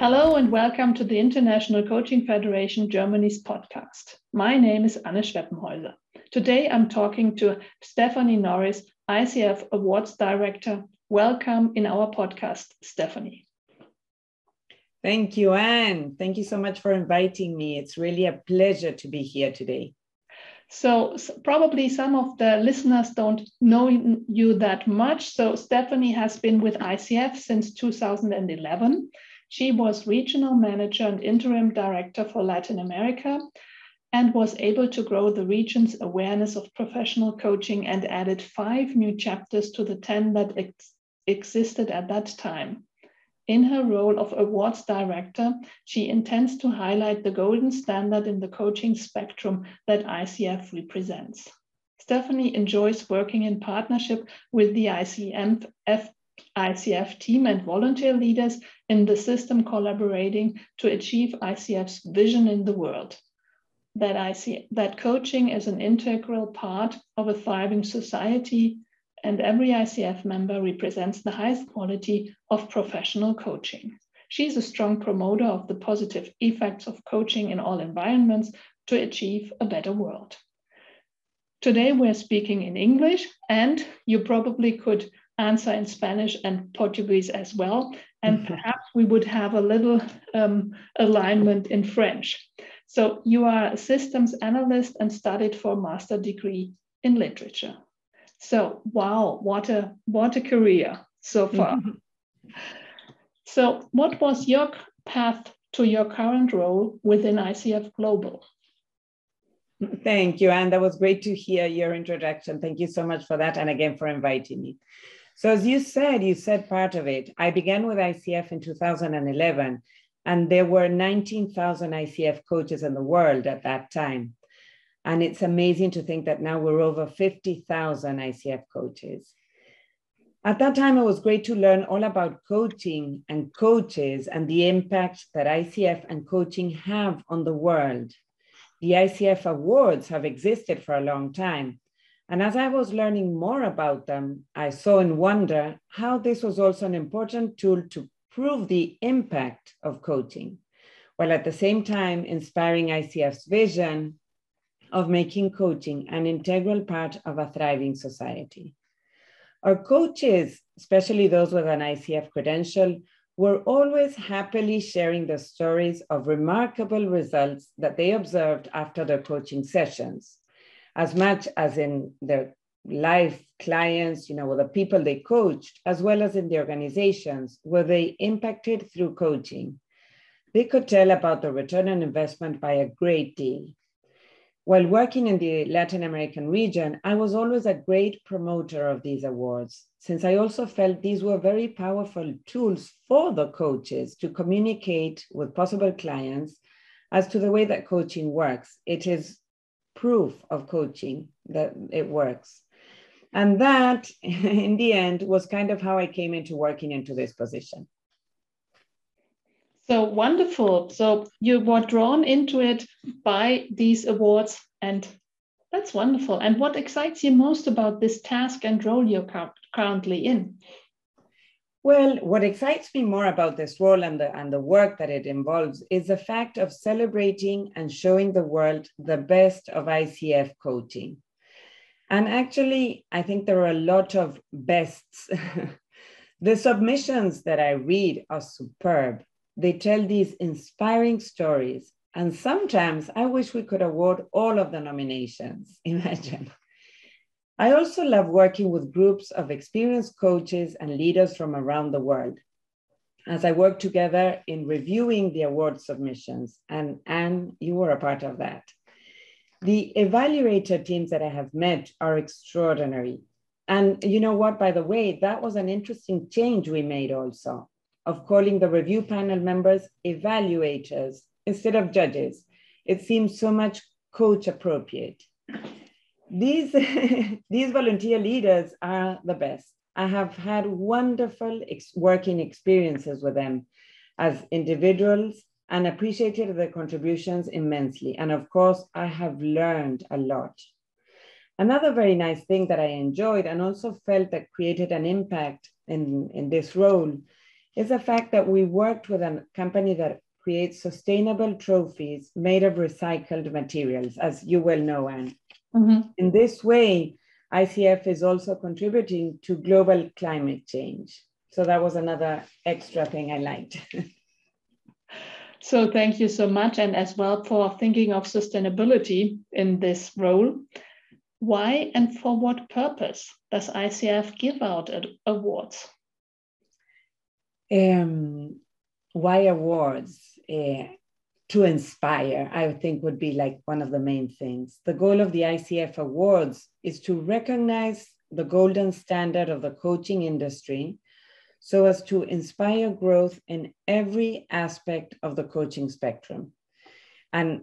Hello and welcome to the International Coaching Federation Germany's podcast. My name is Anne Schweppenhäuser. Today I'm talking to Stephanie Norris, ICF Awards Director. Welcome in our podcast, Stephanie. Thank you, Anne. Thank you so much for inviting me. It's really a pleasure to be here today. So, so, probably some of the listeners don't know you that much. So Stephanie has been with ICF since 2011. She was regional manager and interim director for Latin America and was able to grow the region's awareness of professional coaching and added five new chapters to the 10 that ex existed at that time. In her role of awards director, she intends to highlight the golden standard in the coaching spectrum that ICF represents. Stephanie enjoys working in partnership with the ICF, ICF team and volunteer leaders in the system collaborating to achieve ICF's vision in the world. That, IC, that coaching is an integral part of a thriving society and every ICF member represents the highest quality of professional coaching. She is a strong promoter of the positive effects of coaching in all environments to achieve a better world. Today we're speaking in English, and you probably could answer in Spanish and Portuguese as well. And mm-hmm. perhaps we would have a little um, alignment in French. So you are a systems analyst and studied for a master degree in literature. So wow, what a what a career so far. so what was your path to your current role within ICF Global? Thank you, and that was great to hear your introduction. Thank you so much for that, and again for inviting me. So, as you said, you said part of it. I began with ICF in 2011, and there were 19,000 ICF coaches in the world at that time. And it's amazing to think that now we're over 50,000 ICF coaches. At that time, it was great to learn all about coaching and coaches and the impact that ICF and coaching have on the world. The ICF awards have existed for a long time. And as I was learning more about them, I saw and wonder how this was also an important tool to prove the impact of coaching, while at the same time inspiring ICF's vision of making coaching an integral part of a thriving society. Our coaches, especially those with an ICF credential, were always happily sharing the stories of remarkable results that they observed after their coaching sessions, as much as in their life clients, you know, with the people they coached, as well as in the organizations where they impacted through coaching. They could tell about the return on investment by a great deal. While working in the Latin American region, I was always a great promoter of these awards, since I also felt these were very powerful tools for the coaches to communicate with possible clients as to the way that coaching works. It is proof of coaching that it works. And that, in the end, was kind of how I came into working into this position. So wonderful. So you were drawn into it by these awards, and that's wonderful. And what excites you most about this task and role you're currently in? Well, what excites me more about this role and the, and the work that it involves is the fact of celebrating and showing the world the best of ICF coaching. And actually, I think there are a lot of bests. the submissions that I read are superb. They tell these inspiring stories. And sometimes I wish we could award all of the nominations. Imagine. I also love working with groups of experienced coaches and leaders from around the world as I work together in reviewing the award submissions. And Anne, you were a part of that. The evaluator teams that I have met are extraordinary. And you know what, by the way, that was an interesting change we made also of calling the review panel members evaluators instead of judges. It seems so much coach appropriate. These, these volunteer leaders are the best. I have had wonderful ex working experiences with them as individuals and appreciated their contributions immensely. And of course, I have learned a lot. Another very nice thing that I enjoyed and also felt that created an impact in, in this role is the fact that we worked with a company that creates sustainable trophies made of recycled materials, as you well know, Anne. Mm-hmm. In this way, ICF is also contributing to global climate change. So that was another extra thing I liked. so thank you so much, and as well for thinking of sustainability in this role. Why and for what purpose does ICF give out awards? Um, why awards? Uh, to inspire, I think would be like one of the main things. The goal of the ICF Awards is to recognize the golden standard of the coaching industry so as to inspire growth in every aspect of the coaching spectrum. And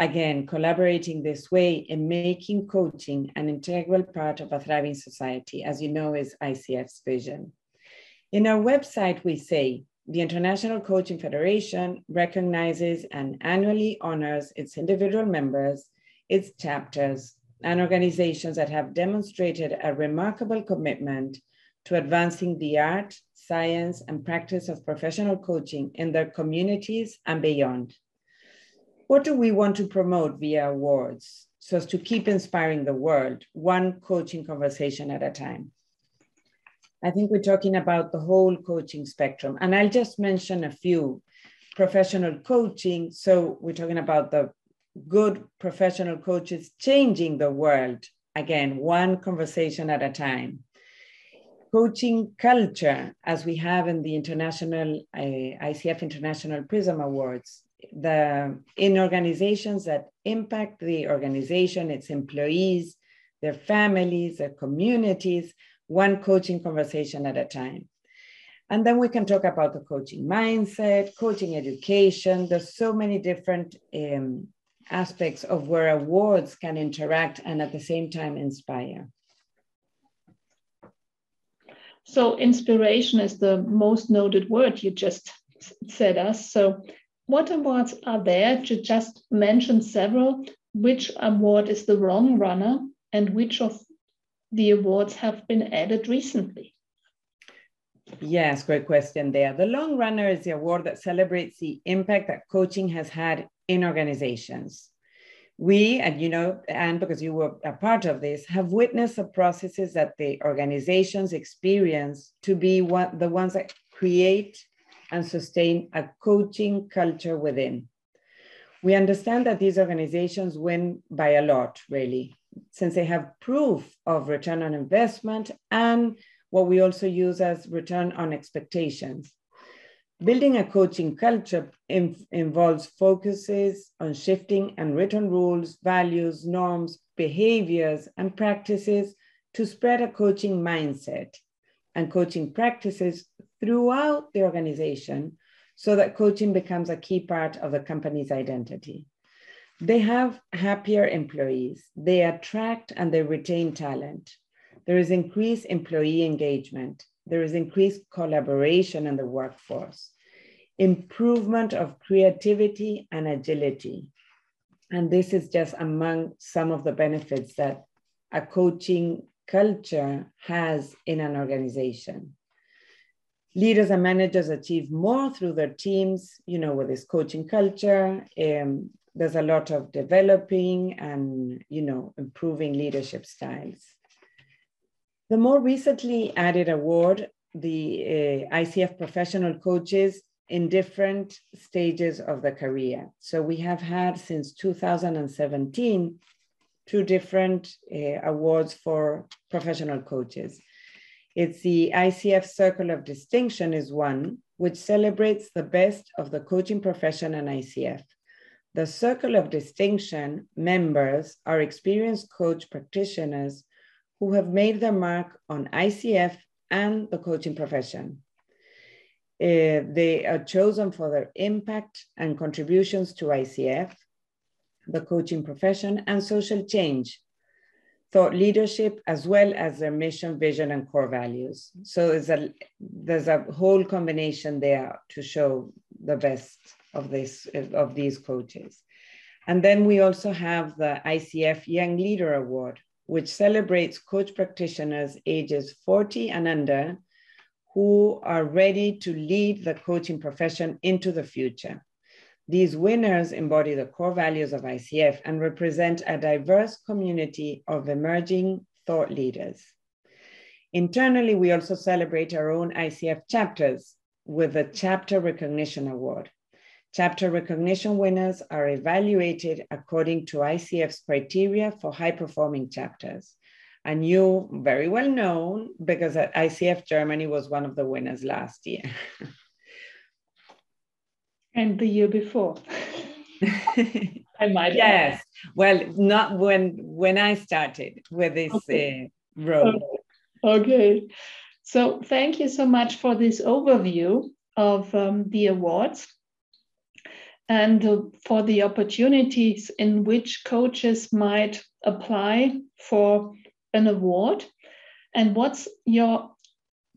again, collaborating this way in making coaching an integral part of a thriving society, as you know, is ICF's vision. In our website, we say the International Coaching Federation recognizes and annually honors its individual members, its chapters, and organizations that have demonstrated a remarkable commitment to advancing the art, science, and practice of professional coaching in their communities and beyond. What do we want to promote via awards so as to keep inspiring the world, one coaching conversation at a time? I think we're talking about the whole coaching spectrum. And I'll just mention a few professional coaching. So we're talking about the good professional coaches changing the world. Again, one conversation at a time. Coaching culture, as we have in the international uh, ICF International Prism Awards, the in organizations that impact the organization, its employees, their families, their communities, one coaching conversation at a time. And then we can talk about the coaching mindset, coaching education. There's so many different um, aspects of where awards can interact and at the same time inspire. So inspiration is the most noted word you just said us. So what awards are there? To just mention several, which award is the wrong runner and which of the awards have been added recently? Yes, great question there. The Long Runner is the award that celebrates the impact that coaching has had in organizations. We, and you know, and because you were a part of this, have witnessed the processes that the organizations experience to be one, the ones that create and sustain a coaching culture within. We understand that these organizations win by a lot, really since they have proof of return on investment and what we also use as return on expectations. Building a coaching culture involves focuses on shifting and written rules, values, norms, behaviors, and practices to spread a coaching mindset and coaching practices throughout the organization so that coaching becomes a key part of the company's identity. They have happier employees. They attract and they retain talent. There is increased employee engagement. There is increased collaboration in the workforce, improvement of creativity and agility. And this is just among some of the benefits that a coaching culture has in an organization. Leaders and managers achieve more through their teams, you know, with this coaching culture. Um, there's a lot of developing and you know improving leadership styles. The more recently added award, the uh, ICF professional coaches in different stages of the career. So we have had since 2017 two different uh, awards for professional coaches. It's the ICF Circle of Distinction is one, which celebrates the best of the coaching profession and ICF. The Circle of Distinction members are experienced coach practitioners who have made their mark on ICF and the coaching profession. Uh, they are chosen for their impact and contributions to ICF, the coaching profession, and social change, thought leadership, as well as their mission, vision, and core values. So a, there's a whole combination there to show the best of this of these coaches. And then we also have the ICF Young Leader Award, which celebrates coach practitioners ages 40 and under who are ready to lead the coaching profession into the future. These winners embody the core values of ICF and represent a diverse community of emerging thought leaders. Internally, we also celebrate our own ICF chapters with the Chapter Recognition Award. Chapter recognition winners are evaluated according to ICF's criteria for high performing chapters. And you very well known because ICF Germany was one of the winners last year. and the year before. I might. Yes. Well, not when when I started with this okay. uh, role. Okay. okay. So thank you so much for this overview of um, the awards and for the opportunities in which coaches might apply for an award. And what's your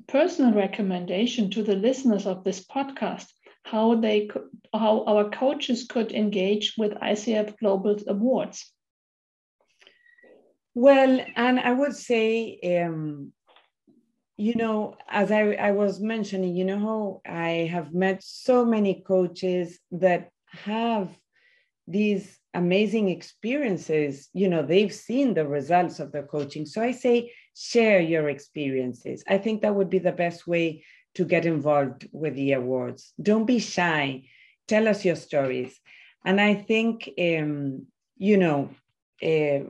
personal recommendation to the listeners of this podcast? How they how our coaches could engage with ICF Global Awards? Well, and I would say, um, you know, as I, I was mentioning, you know, I have met so many coaches that have these amazing experiences, you know, they've seen the results of the coaching. So I say, share your experiences. I think that would be the best way to get involved with the awards. Don't be shy. Tell us your stories. And I think, um, you know, uh,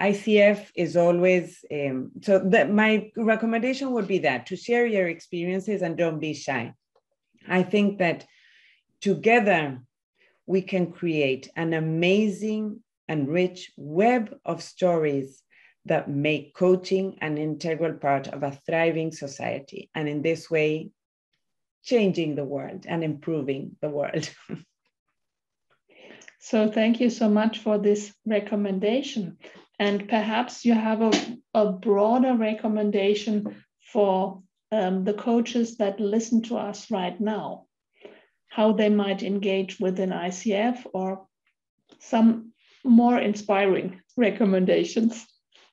ICF is always, um, so that my recommendation would be that to share your experiences and don't be shy. I think that together we can create an amazing and rich web of stories that make coaching an integral part of a thriving society. And in this way, changing the world and improving the world. so, thank you so much for this recommendation. And perhaps you have a, a broader recommendation for um, the coaches that listen to us right now, how they might engage within ICF or some more inspiring recommendations.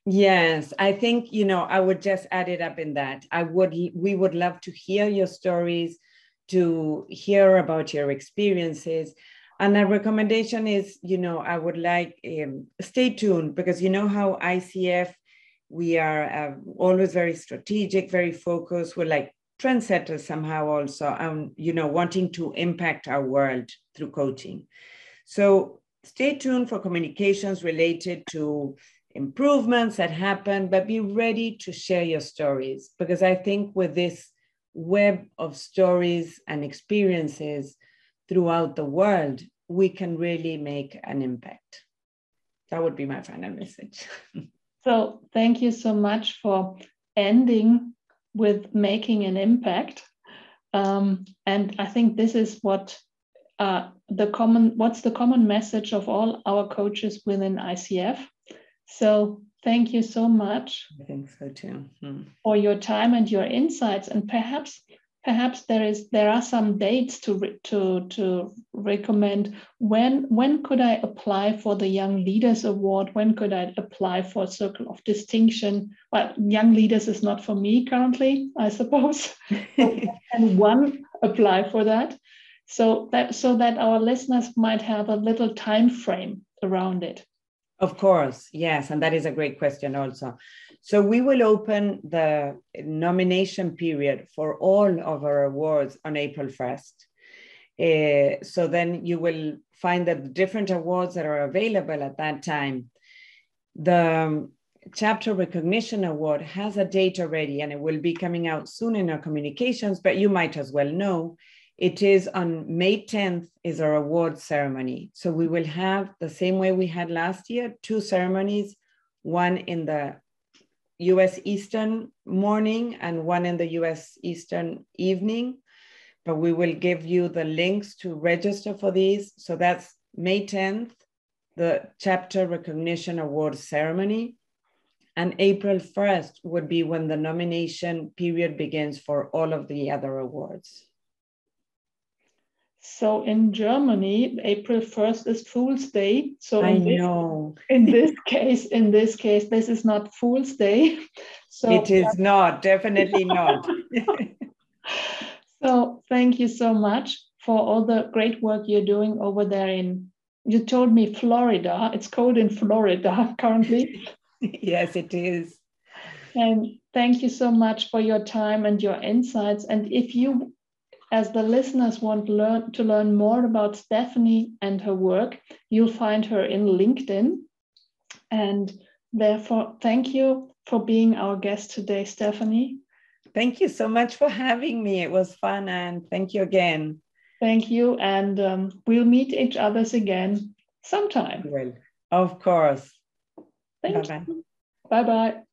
Yes, I think, you know, I would just add it up in that. I would, we would love to hear your stories, to hear about your experiences. And a recommendation is, you know, I would like, um, stay tuned because you know how ICF, we are uh, always very strategic, very focused. We're like trendsetters somehow also, um, you know, wanting to impact our world through coaching. So stay tuned for communications related to improvements that happen, but be ready to share your stories because I think with this web of stories and experiences throughout the world, we can really make an impact. That would be my final message. so, thank you so much for ending with making an impact. Um, and I think this is what uh, the common what's the common message of all our coaches within ICF so thank you so much. I think so too. Hmm. For your time and your insights, and perhaps perhaps there is there are some dates to to to recommend when when could I apply for the Young Leaders Award? When could I apply for Circle of Distinction? Well, Young Leaders is not for me currently, I suppose. and one apply for that, so that so that our listeners might have a little time frame around it. Of course, yes, and that is a great question also. So we will open the nomination period for all of our awards on April 1st. Uh, so then you will find the different awards that are available at that time. The Chapter Recognition Award has a date already and it will be coming out soon in our communications, but you might as well know it is on May 10th is our award ceremony. So we will have the same way we had last year, two ceremonies, one in the US Eastern morning and one in the US Eastern evening. But we will give you the links to register for these. So that's May 10th, the chapter recognition award ceremony. And April 1st would be when the nomination period begins for all of the other awards. So in Germany, April 1st is Fool's Day. So I in this, know. in this case, in this case, this is not Fool's Day. So it is not, definitely not. so thank you so much for all the great work you're doing over there in you told me Florida. It's cold in Florida currently. yes, it is. And thank you so much for your time and your insights. And if you, as the listeners, want learn, to learn more about Stephanie and her work, you'll find her in LinkedIn. And therefore, thank you for being our guest today, Stephanie. Thank you so much for having me. It was fun, and thank you again. Thank you. And um, we'll meet each others again sometime. Well, of course. Thank bye-bye. you. Bye bye.